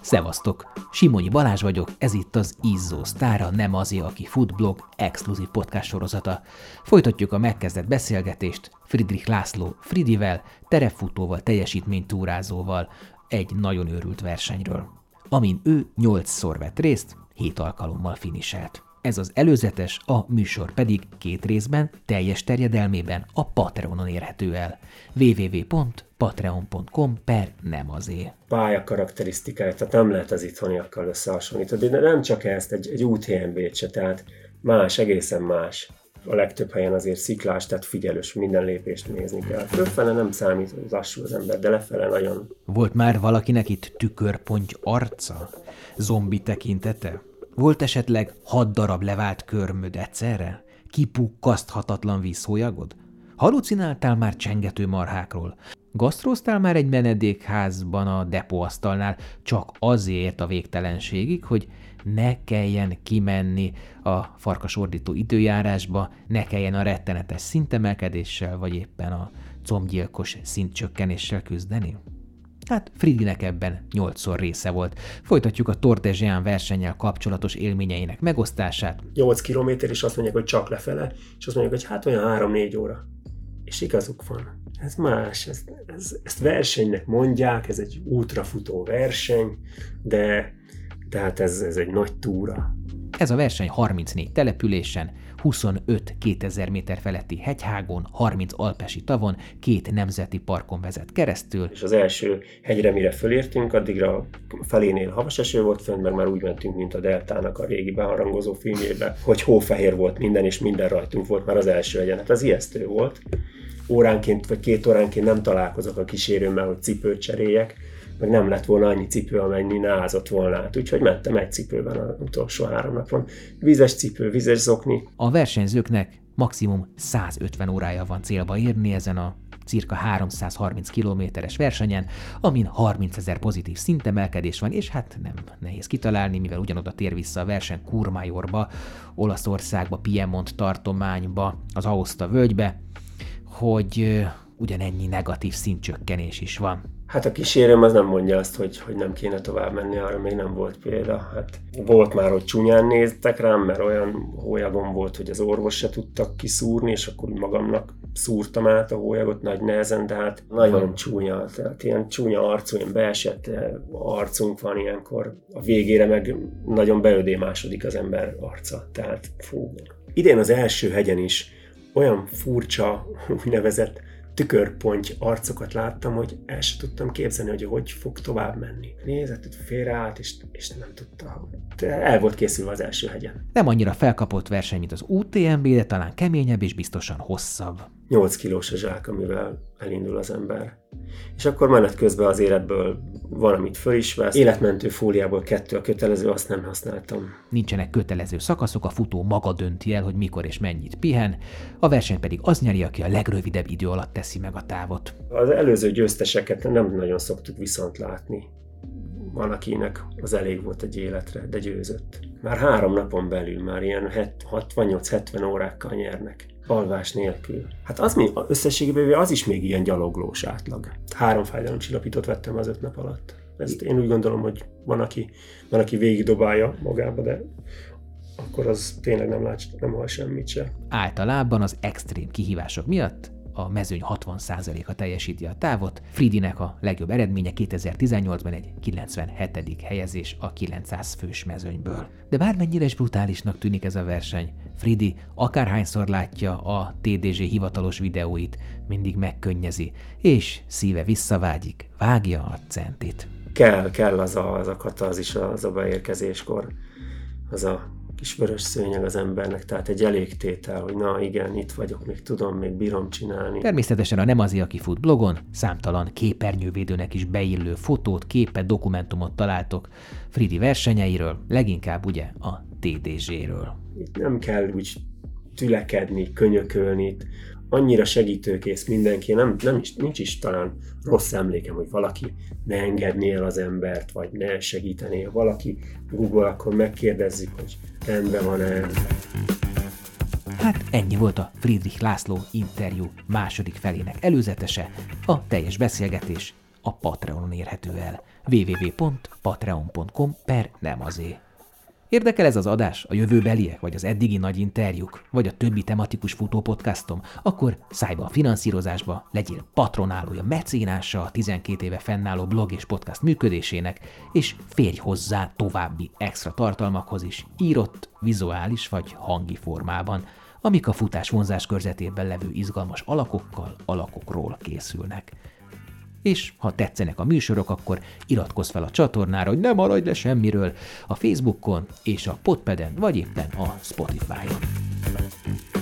Szevasztok! Simonyi Balázs vagyok, ez itt az Izzó Sztára, nem azért, aki foodblog exkluzív podcast sorozata. Folytatjuk a megkezdett beszélgetést Friedrich László Fridivel, terepfutóval, teljesítménytúrázóval, egy nagyon őrült versenyről, amin ő nyolcszor vett részt, hét alkalommal finiselt. Ez az előzetes, a műsor pedig két részben, teljes terjedelmében a Patreonon érhető el. www.patreon.com per nem azé. Pálya karakterisztikája, tehát nem lehet az itthoniakkal összehasonlítani, de nem csak ezt, egy, egy UTMB-t se, tehát más, egészen más. A legtöbb helyen azért sziklás, tehát figyelős, minden lépést nézni kell. Fölfele nem számít lassú az ember, de lefele nagyon. Volt már valakinek itt tükörponty arca? Zombi tekintete? Volt esetleg hat darab levált körmöd egyszerre? Kipukkaszthatatlan vízhólyagod? Halucináltál már csengető marhákról? Gasztroztál már egy menedékházban a depóasztalnál csak azért a végtelenségig, hogy ne kelljen kimenni a farkasordító időjárásba, ne kelljen a rettenetes szintemelkedéssel, vagy éppen a combgyilkos szintcsökkenéssel küzdeni? Hát Fridinek ebben nyolcszor része volt. Folytatjuk a Jean versennyel kapcsolatos élményeinek megosztását. 8 kilométer, és azt mondják, hogy csak lefele, és azt mondják, hogy hát olyan 3-4 óra. És igazuk van. Ez más, ez, ez, ezt versenynek mondják, ez egy útrafutó verseny, de, de hát ez, ez egy nagy túra. Ez a verseny 34 településen, 25 2000 méter feletti hegyhágon, 30 alpesi tavon, két nemzeti parkon vezet keresztül. És az első hegyre, mire fölértünk, addigra felénél havas eső volt fönn, meg már úgy mentünk, mint a Deltának a régi beharangozó filmjében, hogy hófehér volt minden, és minden rajtunk volt már az első hegyen. Hát az ijesztő volt. Óránként vagy két óránként nem találkozok a kísérőmmel, hogy cipőt cseréljek, meg nem lett volna annyi cipő, amennyi názott volna át. Úgyhogy mentem egy cipőben az utolsó három napon. Vizes cipő, vizes zokni. A versenyzőknek maximum 150 órája van célba érni ezen a cirka 330 kilométeres versenyen, amin 30 ezer pozitív szintemelkedés van, és hát nem nehéz kitalálni, mivel ugyanoda tér vissza a verseny Kurmajorba, Olaszországba, Piemont tartományba, az Aosta völgybe, hogy ugyanennyi negatív szintcsökkenés is van. Hát a kísérőm az nem mondja azt, hogy, hogy nem kéne tovább menni, arra még nem volt példa. Hát volt már, hogy csúnyán néztek rám, mert olyan hólyagom volt, hogy az orvos se tudtak kiszúrni, és akkor magamnak szúrtam át a hólyagot nagy nehezen, de hát nagyon csúnya, tehát ilyen csúnya arcú, ilyen beesett eh, arcunk van ilyenkor. A végére meg nagyon beödémásodik az ember arca, tehát fú. Idén az első hegyen is olyan furcsa, úgynevezett tükörponty arcokat láttam, hogy el sem tudtam képzelni, hogy hogy fog tovább menni. Nézett, hogy félreállt, és, és nem tudta. El volt készülve az első hegyen. Nem annyira felkapott verseny, mint az UTMB, de talán keményebb és biztosan hosszabb. 8 kilós a zsák, amivel elindul az ember. És akkor menet közben az életből valamit föl is vesz. Életmentő fóliából kettő a kötelező, azt nem használtam. Nincsenek kötelező szakaszok, a futó maga dönti el, hogy mikor és mennyit pihen, a verseny pedig az nyeri, aki a legrövidebb idő alatt teszi meg a távot. Az előző győzteseket nem nagyon szoktuk viszont látni. Van, akinek az elég volt egy életre, de győzött. Már három napon belül, már ilyen 68-70 órákkal nyernek alvás nélkül. Hát az még, összességében az is még ilyen gyaloglós átlag. Három fájdalomcsillapítót vettem az öt nap alatt. Ezt én úgy gondolom, hogy van, aki, van, aki végigdobálja magába, de akkor az tényleg nem lát, nem hal semmit se. Általában az extrém kihívások miatt a mezőny 60%-a teljesíti a távot. Fridinek a legjobb eredménye 2018-ban egy 97. helyezés a 900 fős mezőnyből. De bármennyire is brutálisnak tűnik ez a verseny, Fridi akárhányszor látja a TDZ hivatalos videóit, mindig megkönnyezi, és szíve visszavágyik, vágja a centit. Kell, kell az a, az a katazis az a beérkezéskor, az a kis vörös szőnyeg az embernek, tehát egy elégtétel, hogy na igen, itt vagyok, még tudom, még bírom csinálni. Természetesen a Nem az, aki fut blogon számtalan képernyővédőnek is beillő fotót, képet, dokumentumot találtok Fridi versenyeiről, leginkább ugye a TDZ-ről. Itt nem kell úgy tülekedni, könyökölni, annyira segítőkész mindenki, nem, nem is, nincs is talán rossz emlékem, hogy valaki ne engedné el az embert, vagy ne segítené. Ha valaki Google, akkor megkérdezzük, hogy rendben van-e. Hát Ennyi volt a Friedrich László interjú második felének előzetese, a teljes beszélgetés a Patreonon érhető el www.patreon.com per nem azé. Érdekel ez az adás, a jövőbeliek, vagy az eddigi nagy interjúk, vagy a többi tematikus futópodcastom, akkor szállj be a finanszírozásba, legyél patronálója, mecénása a 12 éve fennálló blog és podcast működésének, és férj hozzá további extra tartalmakhoz is, írott, vizuális vagy hangi formában, amik a futás vonzás körzetében levő izgalmas alakokkal, alakokról készülnek és ha tetszenek a műsorok, akkor iratkozz fel a csatornára, hogy ne maradj le semmiről a Facebookon és a Podpeden, vagy éppen a Spotify-on.